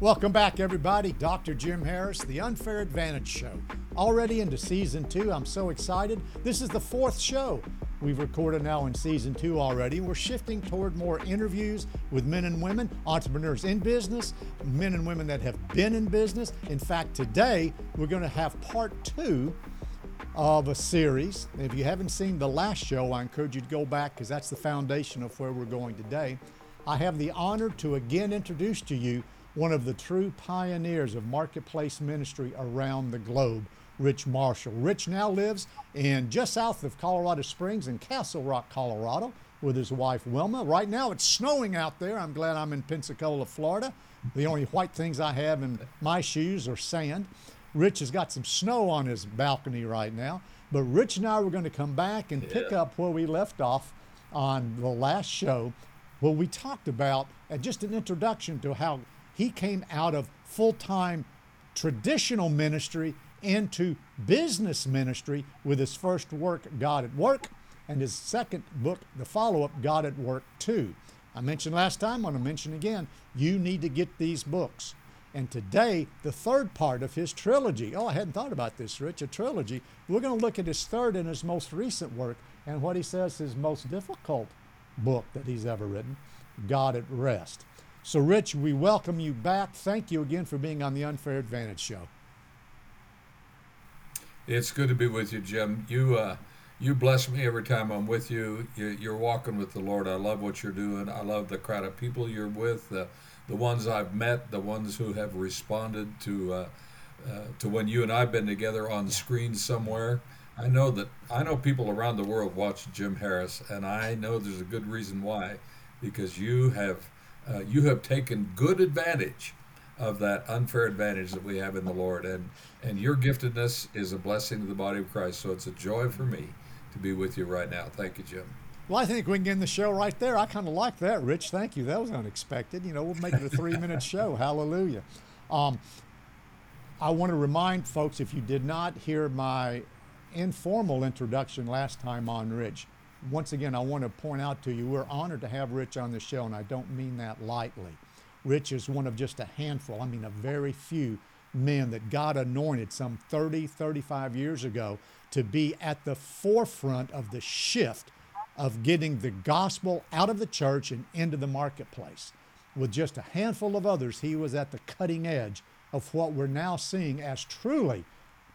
Welcome back, everybody. Dr. Jim Harris, The Unfair Advantage Show. Already into season two. I'm so excited. This is the fourth show we've recorded now in season two already. We're shifting toward more interviews with men and women, entrepreneurs in business, men and women that have been in business. In fact, today we're going to have part two of a series. If you haven't seen the last show, I encourage you to go back because that's the foundation of where we're going today. I have the honor to again introduce to you one of the true pioneers of marketplace ministry around the globe, Rich Marshall. Rich now lives in just south of Colorado Springs in Castle Rock, Colorado, with his wife Wilma. Right now it's snowing out there. I'm glad I'm in Pensacola, Florida. The only white things I have in my shoes are sand. Rich has got some snow on his balcony right now. But Rich and I were going to come back and pick up where we left off on the last show, where we talked about uh, just an introduction to how he came out of full time traditional ministry into business ministry with his first work, God at Work, and his second book, the follow up, God at Work 2. I mentioned last time, I'm going to mention again, you need to get these books. And today, the third part of his trilogy. Oh, I hadn't thought about this, Rich, a trilogy. We're going to look at his third and his most recent work and what he says is his most difficult book that he's ever written, God at Rest. So, Rich, we welcome you back. Thank you again for being on the Unfair Advantage Show. It's good to be with you, Jim. You uh, you bless me every time I'm with you. You're walking with the Lord. I love what you're doing. I love the crowd of people you're with, the the ones I've met, the ones who have responded to uh, uh, to when you and I've been together on screen somewhere. I know that I know people around the world watch Jim Harris, and I know there's a good reason why, because you have uh, you have taken good advantage of that unfair advantage that we have in the Lord, and and your giftedness is a blessing to the body of Christ. So it's a joy for me to be with you right now. Thank you, Jim. Well, I think we can end the show right there. I kind of like that, Rich. Thank you. That was unexpected. You know, we'll make it a three-minute show. Hallelujah. Um, I want to remind folks if you did not hear my informal introduction last time on Rich, once again, I want to point out to you we're honored to have Rich on the show, and I don't mean that lightly. Rich is one of just a handful, I mean, a very few men that God anointed some 30, 35 years ago to be at the forefront of the shift of getting the gospel out of the church and into the marketplace. With just a handful of others, he was at the cutting edge of what we're now seeing as truly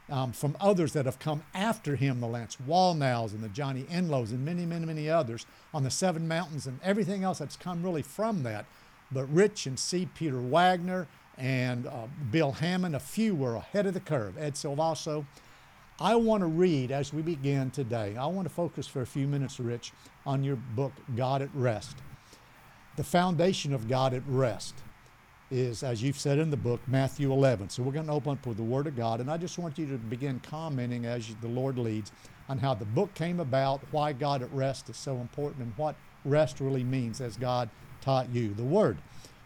um, from others that have come after him, the Lance Wallnaus and the Johnny Enlows and many, many, many others on the Seven Mountains and everything else that's come really from that. But Rich and C. Peter Wagner and uh, Bill Hamon, a few were ahead of the curve. Ed Silvoso. I want to read as we begin today. I want to focus for a few minutes, Rich, on your book, God at Rest. The foundation of God at Rest is, as you've said in the book, Matthew 11. So we're going to open up with the Word of God, and I just want you to begin commenting as the Lord leads on how the book came about, why God at rest is so important, and what rest really means as God taught you. The Word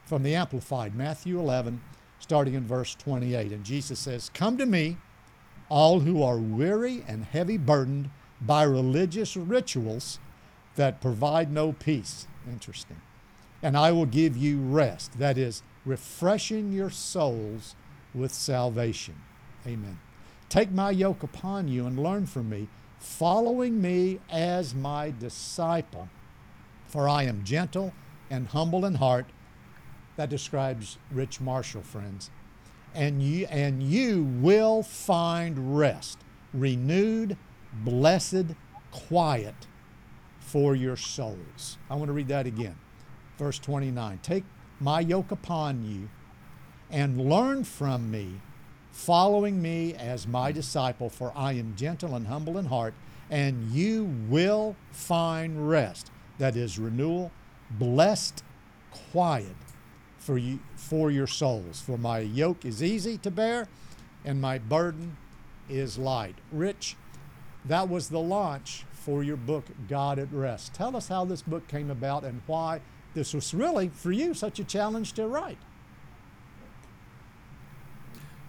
from the Amplified, Matthew 11, starting in verse 28. And Jesus says, Come to me, all who are weary and heavy burdened by religious rituals that provide no peace. Interesting. And I will give you rest. That is, refreshing your souls with salvation. Amen. Take my yoke upon you and learn from me, following me as my disciple. For I am gentle and humble in heart. That describes Rich Marshall, friends. And you, and you will find rest, renewed, blessed, quiet for your souls. I want to read that again. Verse 29. Take my yoke upon you and learn from me, following me as my disciple, for I am gentle and humble in heart, and you will find rest. That is renewal, blessed, quiet for you for your souls. For my yoke is easy to bear, and my burden is light. Rich, that was the launch for your book, God at Rest. Tell us how this book came about and why this was really, for you, such a challenge to write.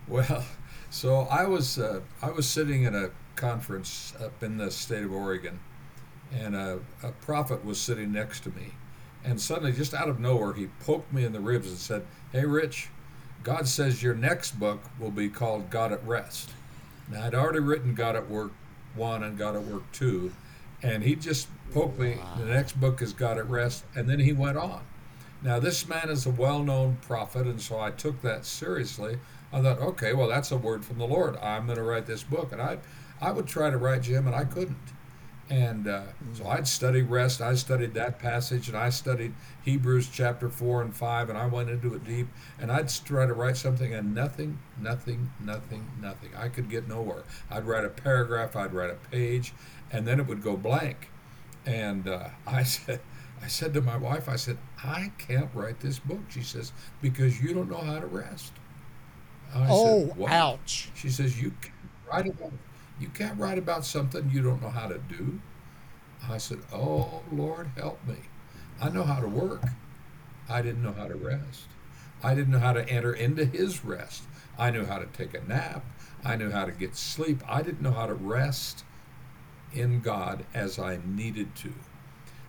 Well, so I was uh, I was sitting in a conference up in the state of Oregon, and a, a prophet was sitting next to me, and suddenly, just out of nowhere, he poked me in the ribs and said, "Hey, Rich, God says your next book will be called God at Rest. Now, I'd already written God at Work 1 and God at Work 2, and he just poked me. The next book is God at Rest, and then he went on. Now, this man is a well known prophet, and so I took that seriously. I thought, okay, well, that's a word from the Lord. I'm going to write this book. And I, I would try to write Jim, and I couldn't. And uh, so I'd study rest. I studied that passage, and I studied Hebrews chapter 4 and 5, and I went into it deep. And I'd try to write something, and nothing, nothing, nothing, nothing. I could get nowhere. I'd write a paragraph, I'd write a page, and then it would go blank. And uh, I said, I said to my wife, I said, I can't write this book. She says, because you don't know how to rest. I oh, said, ouch. She says, you can't write about you can't write about something you don't know how to do. I said, Oh, Lord, help me. I know how to work. I didn't know how to rest. I didn't know how to enter into His rest. I knew how to take a nap. I knew how to get sleep. I didn't know how to rest in God as I needed to.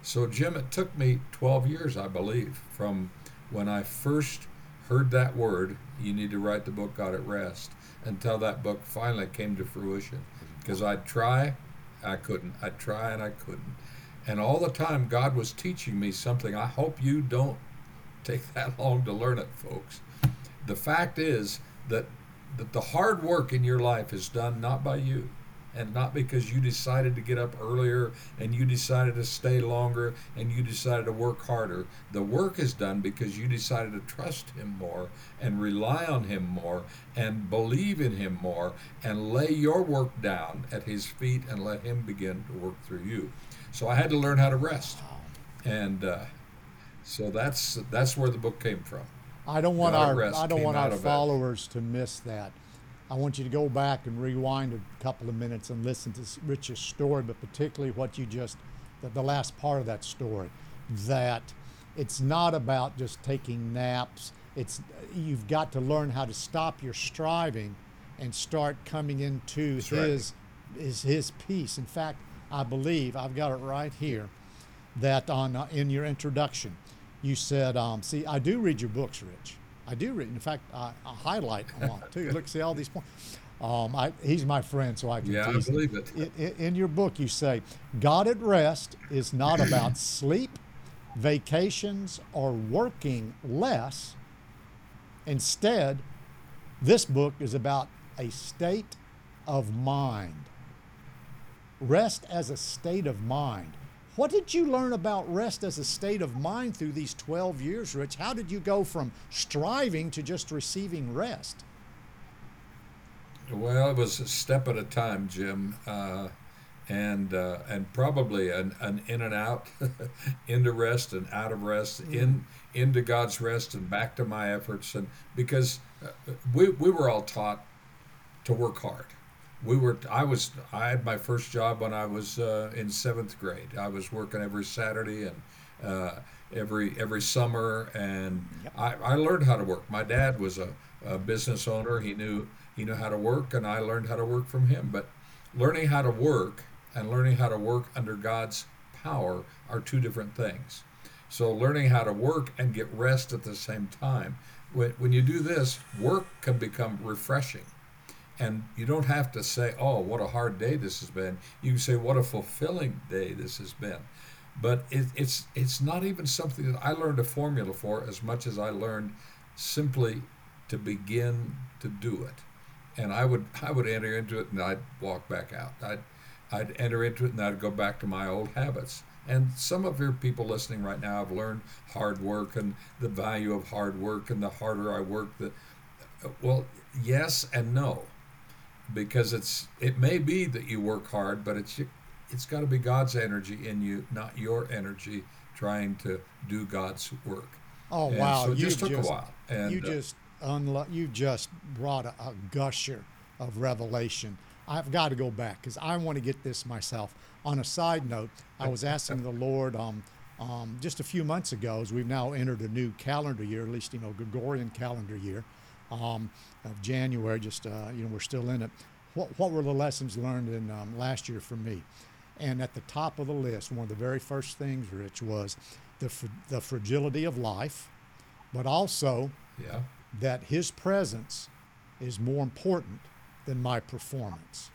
So, Jim, it took me 12 years, I believe, from when I first heard that word, you need to write the book God at Rest, until that book finally came to fruition. Because I'd try, I couldn't. I'd try and I couldn't. And all the time, God was teaching me something. I hope you don't take that long to learn it, folks. The fact is that, that the hard work in your life is done not by you and not because you decided to get up earlier and you decided to stay longer and you decided to work harder. The work is done because you decided to trust Him more and rely on Him more and believe in Him more and lay your work down at His feet and let Him begin to work through you. So I had to learn how to rest, and uh, so that's that's where the book came from. I don't want our I don't want our followers to miss that. I want you to go back and rewind a couple of minutes and listen to Rich's story, but particularly what you just, the, the last part of that story, that it's not about just taking naps. It's you've got to learn how to stop your striving and start coming into That's his right. his his peace. In fact, I believe I've got it right here that on uh, in your introduction, you said, um, "See, I do read your books, Rich." I do read. In fact, I, I highlight a lot too. Look, see all these points. Um, I, he's my friend, so I can yeah, I believe it. it. In, in your book, you say, God at rest is not about sleep, vacations, or working less. Instead, this book is about a state of mind. Rest as a state of mind. What did you learn about rest as a state of mind through these 12 years, Rich? How did you go from striving to just receiving rest? Well, it was a step at a time, Jim, uh, and uh, and probably an, an in and out, into rest and out of rest, mm. in into God's rest and back to my efforts, and because uh, we we were all taught to work hard we were i was i had my first job when i was uh, in seventh grade. I was working every saturday and uh, every every summer and yep. I, I learned how to work. My dad was a, a, business owner. He knew he knew how to work and i learned how to work from him. But learning how to work and learning how to work under god's power are two different things. So learning how to work and get rest at the same time when, when you do this work can become refreshing and you don't have to say, oh, what a hard day this has been. You can say, what a fulfilling day this has been. But it, it's, it's not even something that I learned a formula for as much as I learned simply to begin to do it. And I would, I would enter into it and I'd walk back out. I'd, I'd enter into it and I'd go back to my old habits. And some of your people listening right now have learned hard work and the value of hard work and the harder I work, the well, yes and no because it's it may be that you work hard, but it's it's got to be God's energy in you, not your energy trying to do God's work. Oh and wow! So it just took just, a while. And, you uh, just uh, unlo- you just brought a, a gusher of revelation. I've got to go back because I want to get this myself. On a side note, I was asking the Lord um, um, just a few months ago, as we've now entered a new calendar year, at least you know Gregorian calendar year um, of January. Just uh, you know, we're still in it. What, what were the lessons learned in um, last year for me? And at the top of the list, one of the very first things, Rich, was the the fragility of life, but also yeah. that His presence is more important than my performance.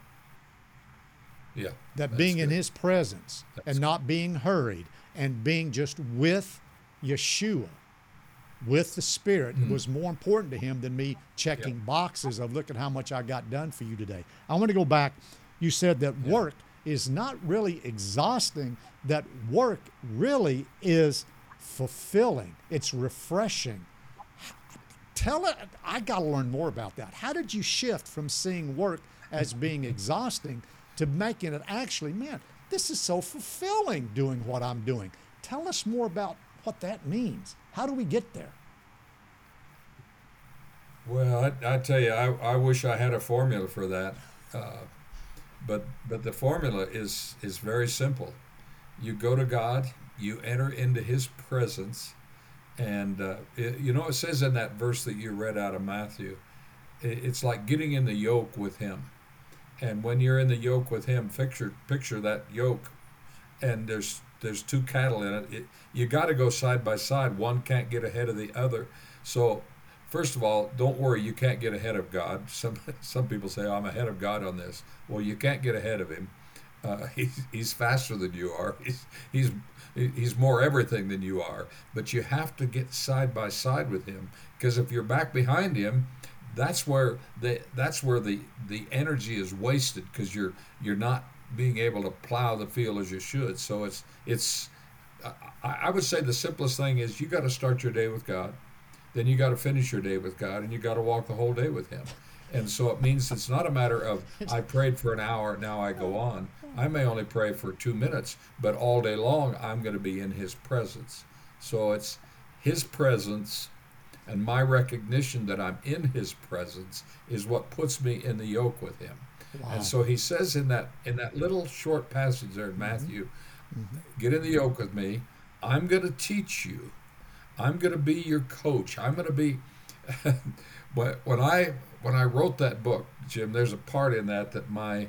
Yeah. That being in. His presence That's and not being hurried and being just with Yeshua, with the Spirit, Mm-hmm. was more important to Him than me checking boxes of look at how much I got done for you today. I want to go back. You said that work is not really exhausting, that work really is fulfilling, it's refreshing. Tell it, I got to learn more about that. How did you shift from seeing work as being exhausting to making it actually, man, this is so fulfilling doing what I'm doing? Tell us more about what that means. How do we get there? Well, I, I tell you, I, I wish I had a formula for that, uh, but but the formula is is very simple. You go to God, you enter into His presence, and uh, it, you know it says in that verse that you read out of Matthew, it, it's like getting in the yoke with Him, and when you're in the yoke with Him, picture picture that yoke, and there's there's two cattle in it. it you got to go side by side. One can't get ahead of the other. So First of all, don't worry, you can't get ahead of God. Some some people say, I'm ahead of God on this. Well, you can't get ahead of Him. Uh, he's, he's faster than you are. He's, he's, he's more everything than you are. But you have to get side by side with Him because if you're back behind Him, that's where the that's where the the energy is wasted because you're you're not being able to plow the field as you should. So it's it's I, would say the simplest thing is you got to start your day with God then you got to finish your day with God and you got to walk the whole day with Him. And so it means it's not a matter of I prayed for an hour, now I go on. I may only pray for two minutes, but all day long I'm going to be in His presence. So it's His presence and my recognition that I'm in His presence is what puts me in the yoke with Him. Wow. And so He says in that in that little short passage there in mm-hmm. Matthew, mm-hmm. get in the yoke with me. I'm going to teach you. I'm going to be your coach. I'm going to be. when I when I wrote that book, Jim, there's a part in that that my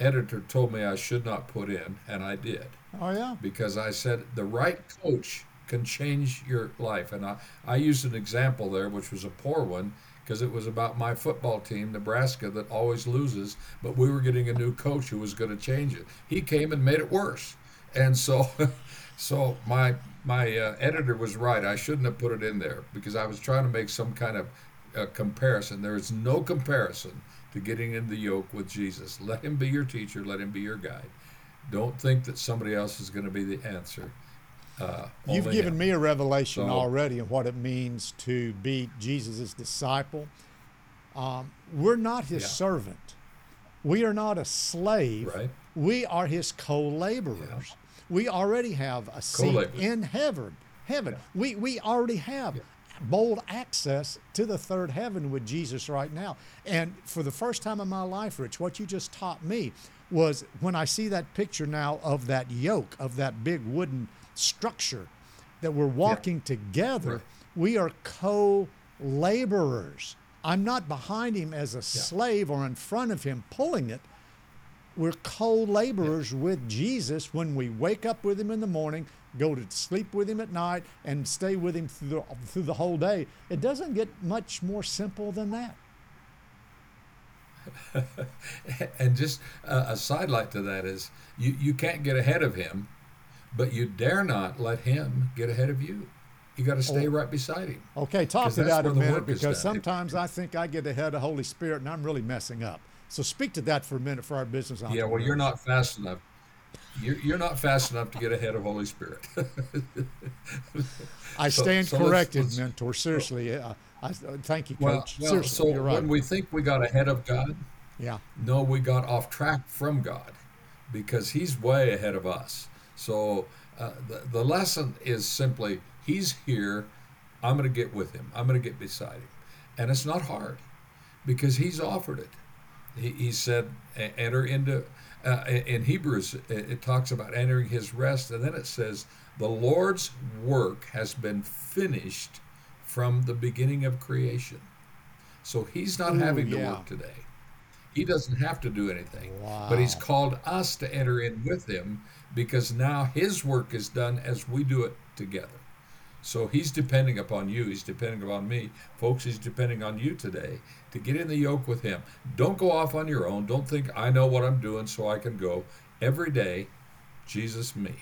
editor told me I should not put in, and I did Oh, yeah. because I said the right coach can change your life. And I, I used an example there, which was a poor one, because it was about my football team, Nebraska, that always loses, but we were getting a new coach who was going to change it. He came and made it worse. And so, so my my uh, editor was right. I shouldn't have put it in there because I was trying to make some kind of uh, comparison. There is no comparison to getting in the yoke with Jesus. Let him be your teacher. Let him be your guide. Don't think that somebody else is going to be the answer. Uh, You've given me a revelation So- already of what it means to be Jesus' disciple. Um, we're not his Yeah. servant. We are not a slave. Right. We are his co-laborers. We already have a seat in heaven. Heaven. We we already have bold access to the third heaven with Jesus right now. And for the first time in my life, Rich, what you just taught me was when I see that picture now of that yoke, of that big wooden structure that we're walking together, Right. we are co laborers. I'm not behind him as a slave or in front of him pulling it. We're co laborers with Jesus when we wake up with him in the morning, go to sleep with him at night, and stay with him through the, through the whole day. It doesn't get much more simple than that. and just uh, a sidelight to that is you, you can't get ahead of him, but you dare not let him get ahead of you. You got to stay right beside him. Okay, talk to that a minute because sometimes I think I get ahead of Holy Spirit and I'm really messing up. So speak to that for a minute for our business. Yeah, well, you're not fast enough. You're, you're not fast enough to get ahead of Holy Spirit. I so- stand so let's- corrected, let's- mentor. Seriously, uh, I, thank you, well, Coach. well, Seriously, so right. when we think we got ahead of God, yeah. No, we got off track from God because He's way ahead of us. So uh, the, the lesson is simply He's here. I'm going to get with Him, I'm going to get beside Him. And it's not hard because He's offered it. He, he said, "E- enter into, uh, in Hebrews, it, it talks about entering His rest. And then it says, the Lord's work has been finished from the beginning of creation. So He's not Ooh, having to work today. He doesn't have to do anything. But he's called us to enter in with him because now his work is done as we do it together. So he's depending upon you. He's depending upon me. Folks, he's depending on you today to get in the yoke with him. Don't go off on your own. Don't think I know what I'm doing so I can go. Every day, Jesus, me.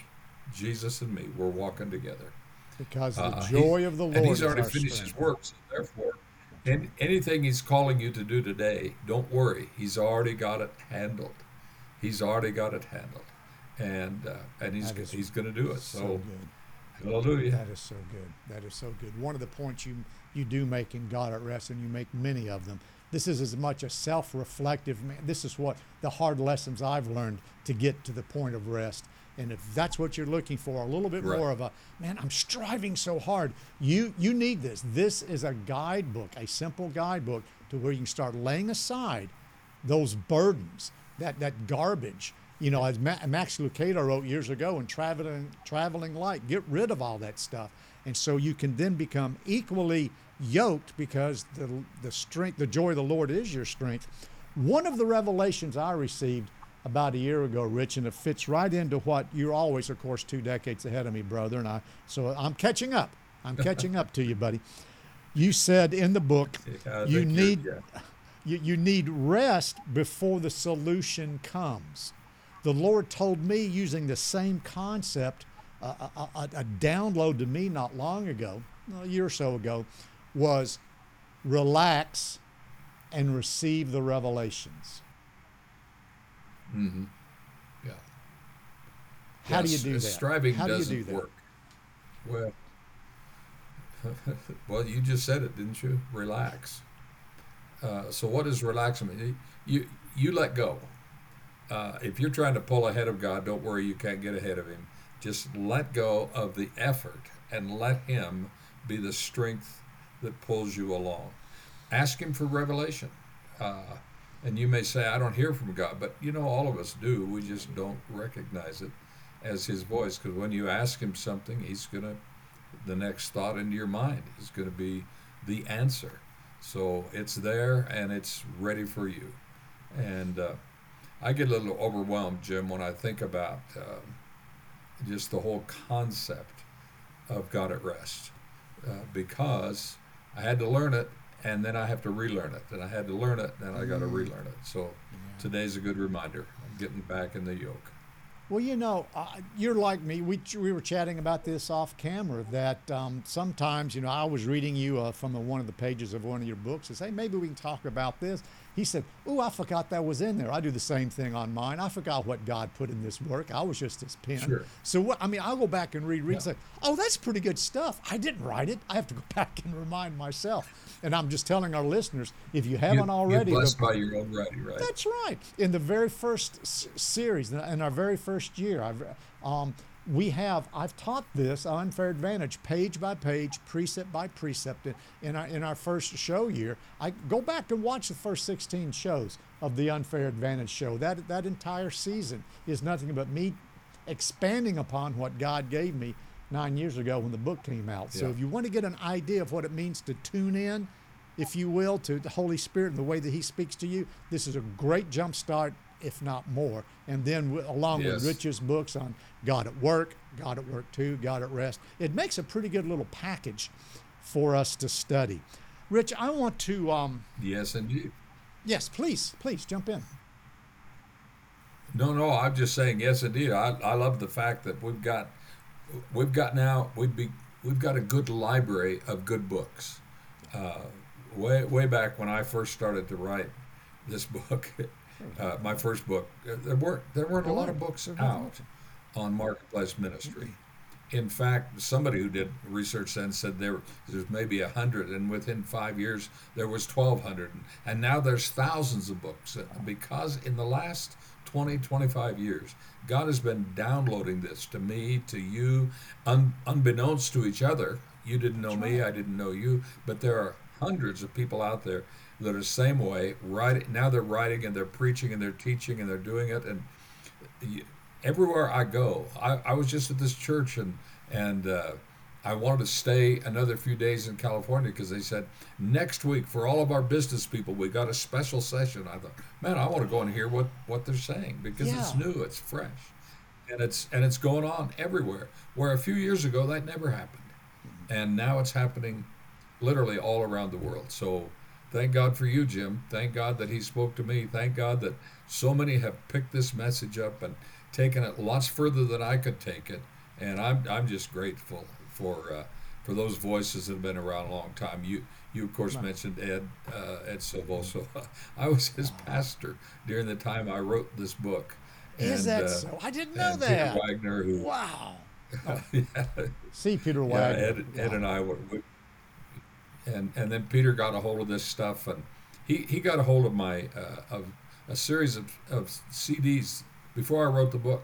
Jesus and me, we're walking together. Because the uh, joy of the Lord. And he's already finished strength. his work, so therefore, and anything he's calling you to do today, don't worry. He's already got it handled. He's already got it handled, and uh, and he's he's going to do it. So, so Hallelujah. That is so good. That is so good. One of the points you you do make in God at Rest, and you make many of them. This is as much a self-reflective man. This is what the hard lessons I've learned to get to the point of rest. And if that's what you're looking for, a little bit right. more of a man, I'm striving so hard. You you need this. This is a guidebook, a simple guidebook to where you can start laying aside those burdens, that that garbage you know, as Max Lucado wrote years ago in Traveling, Traveling Light, get rid of all that stuff. And so you can then become equally yoked because the, the strength, the joy of the Lord is your strength. One of the revelations I received about a year ago, Rich, and it fits right into what you're always, of course, two decades ahead of me, brother. And I, so I'm catching up. I'm catching up to you, buddy. You said in the book, yeah, you need, yeah. you, you need rest before the solution comes the Lord told me using the same concept, uh, a, a, a, download to me not long ago, a year or so ago, was relax and receive the revelations. Mm-hmm. Yeah. How yes, do you do that? Striving How doesn't do you do that? work. Well, well, you just said it, didn't you? Relax. Uh, so, what does relax mean? You you let go uh, if you're trying to pull ahead of God, don't worry, you can't get ahead of Him. Just let go of the effort and let Him be the strength that pulls you along. Ask Him for revelation. Uh, and you may say, I don't hear from God, but you know, all of us do. We just don't recognize it as His voice because when you ask Him something, He's going to, the next thought into your mind is going to be the answer. So it's there and it's ready for you. And, uh, I get a little overwhelmed, Jim, when I think about um, just the whole concept of God at rest, uh, because I had to learn it, and then I have to relearn it, and I had to learn it, and I got to mm. relearn it. So yeah. today's a good reminder. I'm getting back in the yoke. Well, you know, uh, you're like me. We, we were chatting about this off camera that um, sometimes, you know, I was reading you uh, from the, one of the pages of one of your books and say, maybe we can talk about this. He said, Oh, I forgot that was in there. I do the same thing on mine. I forgot what God put in this work. I was just his pen. Sure. So, what, I mean, I'll go back and read, read yeah. and say, Oh, that's pretty good stuff. I didn't write it. I have to go back and remind myself. And I'm just telling our listeners, if you haven't you, already. You're blessed the, by your own writing, right? That's right. In the very first s- series, in our very first year, I've, um, we have i've taught this unfair advantage page by page precept by precept in our in our first show year. I go back and watch the first 16 shows of the unfair advantage show. That that entire season is nothing but me expanding upon what god gave me nine years ago when the book came out. Yeah. so if you want to get an idea of what it means to tune in if you will to the holy spirit and the way that he speaks to you this is a great jump start if not more. And then along yes. with Rich's books on God at Work, God at Work 2, God at Rest, it makes a pretty good little package for us to study. Rich, I want to. Um, yes, indeed. Yes, please, please jump in. No, no, I'm just saying yes, indeed. I, I love the fact that we've got we've got now we'd be we've got a good library of good books. Uh, way way back when I first started to write this book, uh, my first book. Uh, there weren't there weren't a lot of books out on marketplace ministry. In fact, somebody who did research then said there there's maybe a hundred, and within five years there was twelve hundred, and now there's thousands of books uh, because in the last 20, 25 years, God has been downloading this to me, to you, un, unbeknownst to each other. You didn't know me, I didn't know you, but there are hundreds of people out there that are the same way. Writing now, they're writing and they're preaching and they're teaching and they're doing it. And everywhere I go, I, I was just at this church and and uh, I wanted to stay another few days in California because they said next week for all of our business people we got a special session. I thought, man, I want to go and hear what what they're saying because yeah. it's new, it's fresh, and it's and it's going on everywhere. Where a few years ago that never happened and now it's happening literally all around the world. So thank God for you, Jim. Thank God that He spoke to me. Thank God that so many have picked this message up and taken it lots further than I could take it. And I'm I'm just grateful for uh, for those voices that have been around a long time. You you of course mentioned Ed uh, Ed Silvoso. I was his pastor during the time I wrote this book. Is that uh, so? I didn't know that. Peter Wagner, who wow. Oh. yeah. See Peter Yeah, Wagner. Ed, Ed and I were, we, and and then Peter got a hold of this stuff, and he, he got a hold of my uh, of a series of, of CDs before I wrote the book,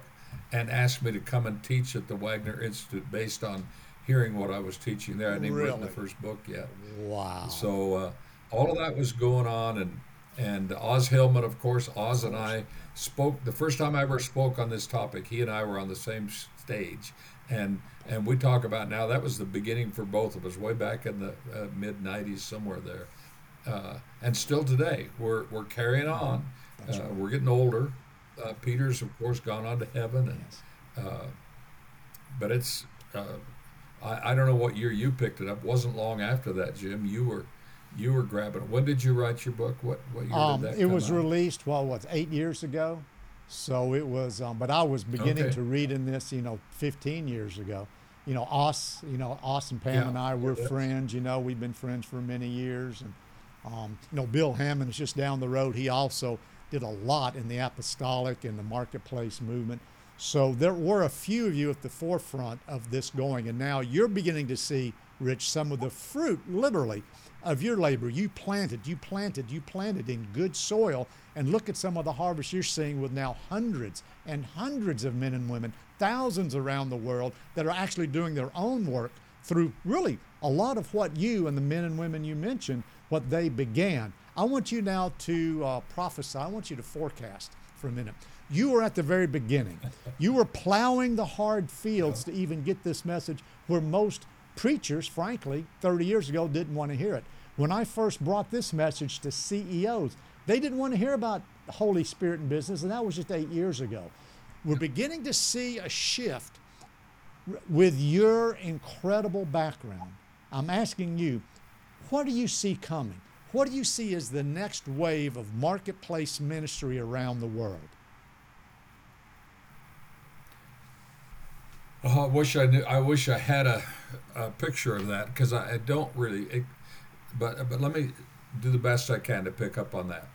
and asked me to come and teach at the Wagner Institute based on hearing what I was teaching there. I hadn't even written the first book yet. Wow. So uh, all of that was going on, and and Os Hillman, of course, Os and I spoke the first time I ever spoke on this topic. He and I were on the same stage, and and we talk about now that was the beginning for both of us, way back in the uh, mid '90s, somewhere there, uh, and still today we're we're carrying on. Uh, right. We're getting older. Uh, Peter's, of course, gone on to heaven, and Yes. uh, but it's uh, I, I don't know what year you picked it up. wasn't long after that, Jim. You were you were grabbing it. When did you write your book? What what year Um, did that it come was out? released, well, what, eight years ago? So it was, um, but I was beginning Okay. to read in this, you know, 15 years ago. You know, us, you know, us and Pam Yeah, and I were yes. friends. You know, we've been friends for many years. And, um, you know, Bill Hamon is just down the road. He also did a lot in the apostolic and the marketplace movement. So there were a few of you at the forefront of this going. And now you're beginning to see, Rich, some of the fruit, literally, of your labor. You planted, you planted, you planted in good soil. And look at some of the harvest you're seeing with now hundreds and hundreds of men and women, thousands around the world that are actually doing their own work through really a lot of what you and the men and women you mentioned, what they began. I want you now to uh, prophesy. I want you to forecast for a minute. You were at the very beginning. You were plowing the hard fields to even get this message where most preachers, frankly, 30 years ago didn't want to hear it. When I first brought this message to CEOs, they didn't want to hear about Holy Spirit in business, and that was just eight years ago. We're beginning to see a shift with your incredible background. I'm asking you, what do you see coming? What do you see as the next wave of marketplace ministry around the world? Oh, I wish I knew. I wish I had a, a picture of that because I, I don't really. It, but but let me do the best I can to pick up on that.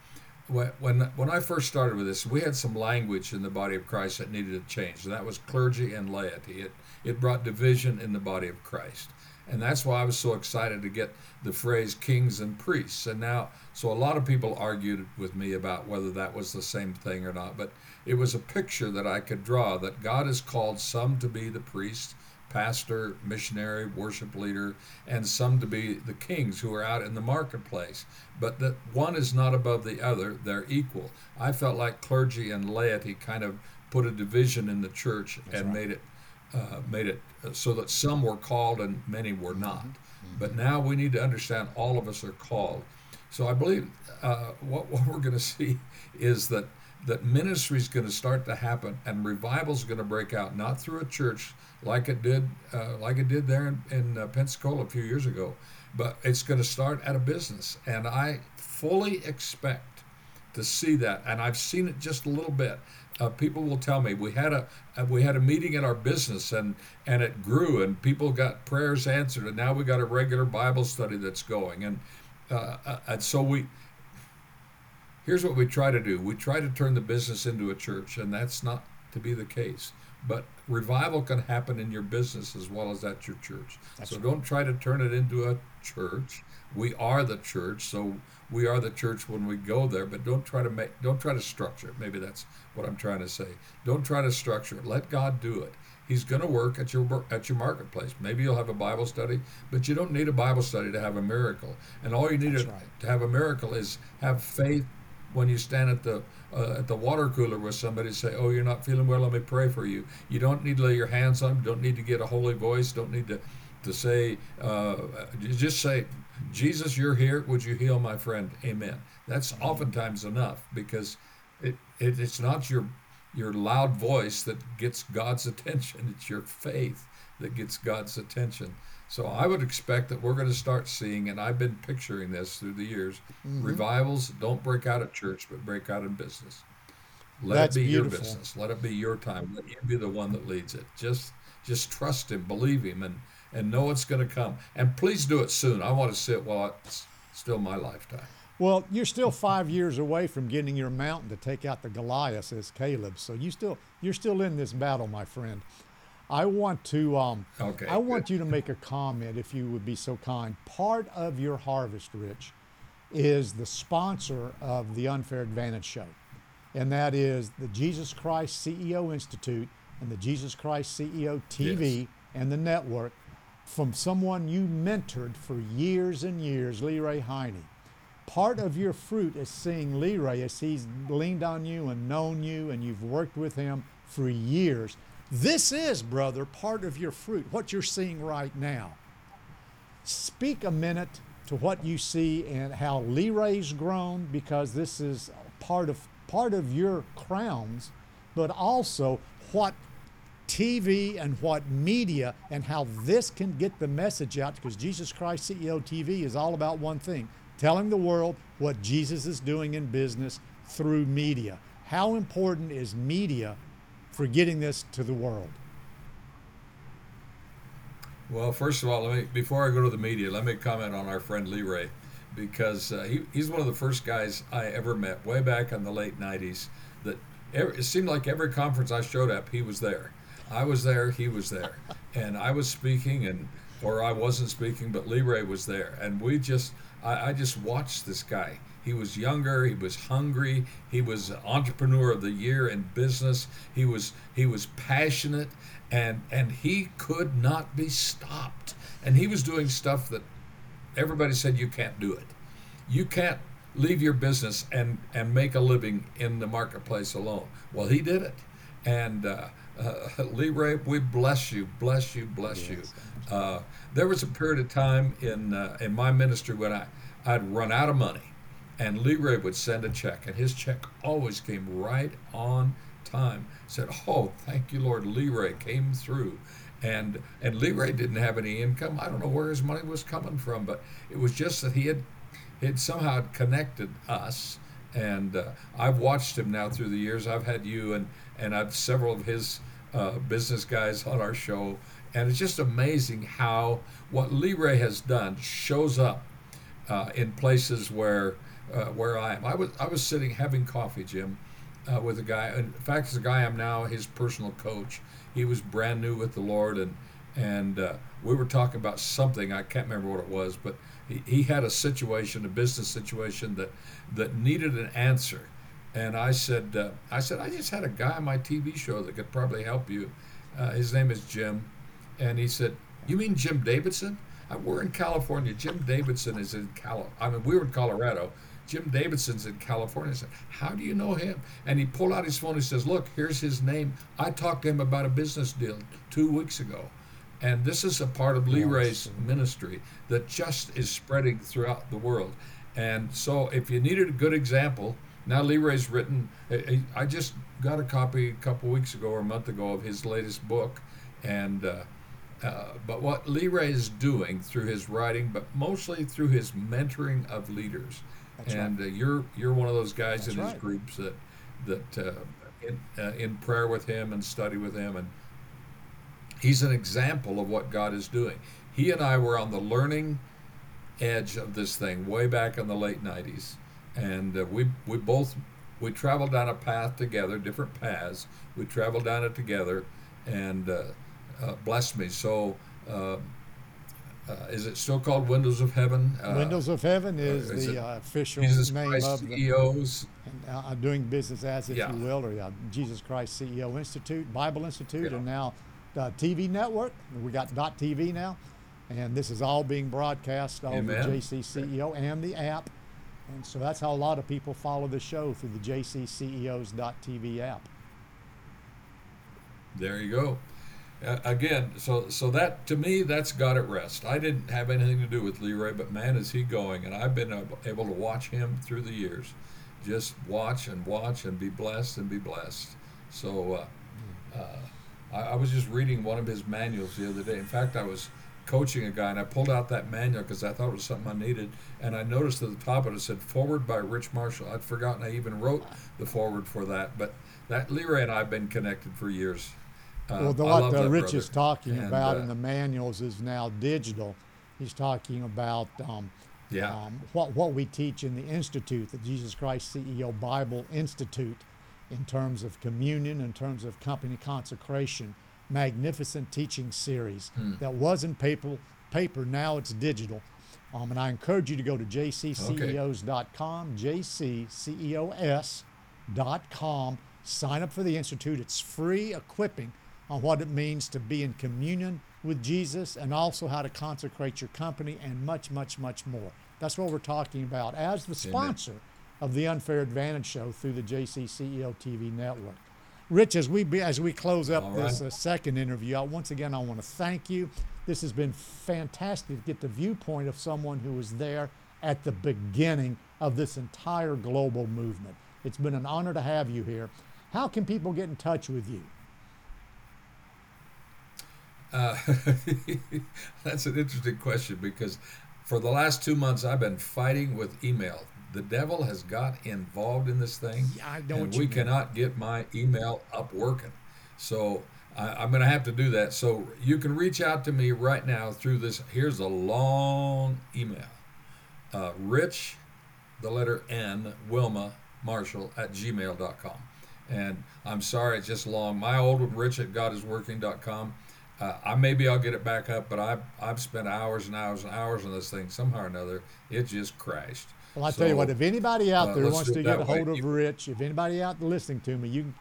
When when when I first started with this, we had some language in the body of Christ that needed to change, and that was clergy and laity. It it brought division in the body of Christ, and that's why I was so excited to get the phrase kings and priests. And now, so a lot of people argued with me about whether that was the same thing or not, but it was a picture that I could draw that God has called some to be the priest, pastor, missionary, worship leader, and some to be the kings who are out in the marketplace. But that one is not above the other, they're equal. I felt like clergy and laity kind of put a division in the church and right. made it uh, made it uh, so that some were called and many were not. But now we need to understand all of us are called. So I believe uh, what, what we're going to see is that that ministry is going to start to happen and revival is going to break out not through a church like it did uh, like it did there in, in uh, Pensacola a few years ago, but it's going to start at a business. And I fully expect to see that, and I've seen it just a little bit. Uh, people will tell me we had a uh, we had a meeting in our business and and it grew and people got prayers answered and now we got a regular Bible study that's going and uh, uh, and so we here's what we try to do. We try to turn the business into a church and that's not to be the case. But revival can happen in your business as well as at your church. That's so right. don't try to turn it into a church. We are the church so we are the church when we go there but don't try to make don't try to structure it. Maybe that's what i'm trying to say. Don't try to structure it. Let god do it. He's going to work at your at your marketplace. Maybe you'll have a bible study but you don't need a bible study to have a miracle. And all you need to, right. to have a miracle is have faith when you stand at the uh, at the water cooler with somebody say oh you're not feeling well let me pray for you. You don't need to lay your hands on them don't need to get a holy voice don't need to to say uh, just say jesus you're here. Would you heal my friend? Amen. That's oftentimes enough because it, it it's not your your loud voice that gets god's attention. It's your faith that gets god's attention So I would expect that we're going to start seeing, and I've been picturing this through the years, mm-hmm. revivals don't break out at church, but break out in business. Let That's it be beautiful. your business. Let it be your time. Let you be the one that leads it. Just just trust him, believe him, and and know it's going to come. And please do it soon. I want to see it while it's still my lifetime. Well, you're still five years away from getting your mountain to take out the Goliath, as Caleb. So you still you're still in this battle, my friend. I want to um, okay, I want you to make a comment, if you would be so kind. Part of your harvest, Rich, is the sponsor of the Unfair Advantage Show, and that is the Jesus Christ CEO Institute and the Jesus Christ CEO TV yes. and the network from someone you mentored for years and years, Leroy Heine. Part of your fruit is seeing Leroy as he's leaned on you and known you and you've worked with him for years. This is, brother, part of your fruit, what you're seeing right now. Speak a minute to what you see and how Leroy's grown because this is part of part of your crowns, but also what TV and what media and how this can get the message out because Jesus Christ CEO TV is all about one thing telling the world what Jesus is doing in business through media. How important is media for getting this to the world? Well, first of all, let me before I go to the media, let me comment on our friend Lee Leroy because uh, he, he's one of the first guys I ever met way back in the late 90s that every, it seemed like every conference I showed up, he was there. I was there, he was there. And I was speaking and or I wasn't speaking, but Lee Leroy was there. And we just I, I just watched this guy. He was younger. He was hungry. He was entrepreneur of the year in business. He was he was passionate, and and he could not be stopped. And he was doing stuff that everybody said you can't do it. You can't leave your business and and make a living in the marketplace alone. Well, he did it, and. Uh, uh, Leroy, we bless you, bless you, bless yes. you. Uh, there was a period of time in uh, in my ministry when I I'd run out of money, and Leroy would send a check, and his check always came right on time. Said, "Oh, thank you, Lord." Leroy came through, and and Leroy didn't have any income. I don't know where his money was coming from, but it was just that he had he had somehow connected us. And uh, I've watched him now through the years. I've had you and and I've several of his uh, business guys on our show, and it's just amazing how what Leroy has done shows up uh, in places where uh, where I am. I was I was sitting having coffee, Jim, uh, with a guy. In fact, the guy I'm now his personal coach. He was brand new with the Lord, and and uh, we were talking about something I can't remember what it was, but he, he had a situation, a business situation that that needed an answer. And I said, uh, I said, I just had a guy on my TV show that could probably help you. Uh, his name is Jim, and he said, "You mean Jim Davidson?" We're in California. Jim Davidson is in Cal. I mean, we were in Colorado. Jim Davidson's in California. I said, How do you know him? And he pulled out his phone. He says, Look, here's his name. I talked to him about a business deal two weeks ago. And this is a part of Leroy's ministry that just is spreading throughout the world. And so, if you needed a good example, now Leroy's written. I just got a copy a couple weeks ago or a month ago of his latest book, and uh, uh, but what Leroy is doing through his writing, but mostly through his mentoring of leaders, That's and right. uh, you're you're one of those guys That's in his groups that that uh, in, uh, in prayer with him and study with him, and he's an example of what God is doing. He and I were on the learning edge of this thing way back in the late '90s, and uh, we we both we traveled down a path together, different paths. We traveled down it together, and uh, blessed me. So, uh, uh, is it still called Windows of Heaven? Uh, Windows of Heaven is, is the official Jesus name Christ of CEOs. the uh, doing business as, if yeah. you will, or Jesus Christ CEO Institute, Bible Institute, yeah. and now TV network. We got .tv now, and this is all being broadcast over Amen. JCCEO and the app. And so that's how a lot of people follow the show through the JCCEOs.tv app. There you go again, so so that to me, that's God at rest. I didn't have anything to do with Leroy, but man, is he going? And I've been able to watch him through the years, just watch and watch and be blessed and be blessed. So uh, uh, I, I, was just reading one of his manuals the other day. In fact, I was coaching a guy, and I pulled out that manual because I thought it was something I needed, and I noticed at the top of it, it said "Foreword by Rich Marshall." I'd forgotten I even wrote the foreword for that, but that Leroy and I've been connected for years. Uh, well, the, what uh, Rich brother. is talking and, about uh, in the manuals is now digital. He's talking about um, yeah. Um, what what we teach in the institute, the Jesus Christ CEO Bible Institute, in terms of communion, in terms of company consecration. Magnificent teaching series hmm. that was in paper. Paper now it's digital. Um, and I encourage you to go to jcceos.com, jcceos.com. Sign up for the Institute. It's free equipping on what it means to be in communion with Jesus and also how to consecrate your company and much, much, much more. That's what we're talking about as the sponsor Amen. of the Unfair Advantage Show through the JC CEO TV network. Rich, as we as we close up right. this uh, second interview, I, once again I want to thank you. This has been fantastic to get the viewpoint of someone who was there at the beginning of this entire global movement. It's been an honor to have you here. How can people get in touch with you? Uh, that's an interesting question because for the last two months I've been fighting with email. The devil has got involved in this thing, yeah, I know and we mean. cannot get my email up working. So I, am going to have to do that. So you can reach out to me right now through this. Here's a long email. Uh, Rich, the letter N, Wilma Marshall at gmail.com. And I'm sorry, it's just long. My old one, Rich at godisworking.com. Uh, I maybe I'll get it back up, but I've I've spent hours and hours and hours on this thing. Somehow or another, it just crashed. Well, I so, tell you what, if anybody out uh, there wants to get a hold way. of Rich, if anybody out there listening to me, you can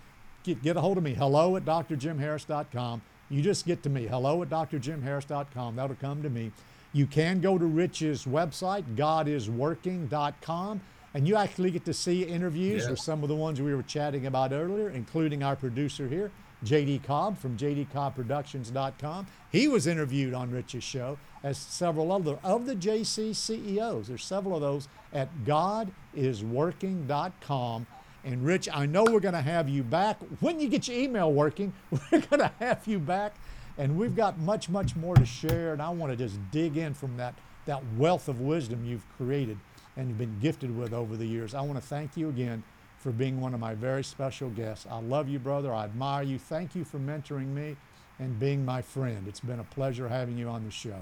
get, get a hold of me. Hello at drjimharris.com. You just get to me. Hello at drjimharris.com. That'll come to me. You can go to Rich's website, godisworking.com, and you actually get to see interviews yes. with some of the ones we were chatting about earlier, including our producer here, JD Cobb from jdcobbproductions.com. He was interviewed on Rich's show, as several other of the JC CEOs. There's several of those at godisworking.com. And Rich, I know we're going to have you back. When you get your email working, we're going to have you back. And we've got much, much more to share. And I want to just dig in from that, that wealth of wisdom you've created and you've been gifted with over the years. I want to thank you again for being one of my very special guests. I love you, brother. I admire you. Thank you for mentoring me and being my friend. It's been a pleasure having you on the show.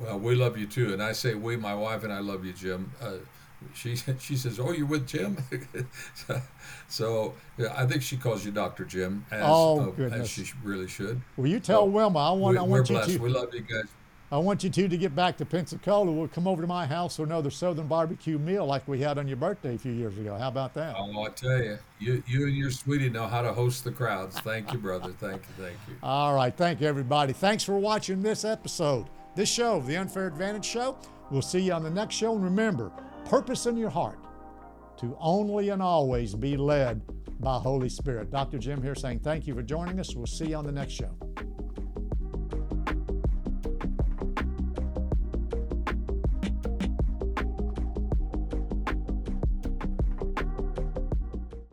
Well, we love you too, and I say we. My wife and I love you, Jim. Uh, she she says, "Oh, you're with Jim," so yeah, I think she calls you Doctor Jim. As, oh uh, as she really should. Well, you tell so Wilma I want. We, I want you blessed. to. We love you guys. I want you two to get back to Pensacola. We'll come over to my house for another Southern barbecue meal like we had on your birthday a few years ago. How about that? Oh, I tell you, you, you and your sweetie know how to host the crowds. Thank you, brother. Thank you. Thank you. All right. Thank you, everybody. Thanks for watching this episode, this show, The Unfair Advantage Show. We'll see you on the next show. And remember, purpose in your heart to only and always be led by Holy Spirit. Dr. Jim here saying thank you for joining us. We'll see you on the next show.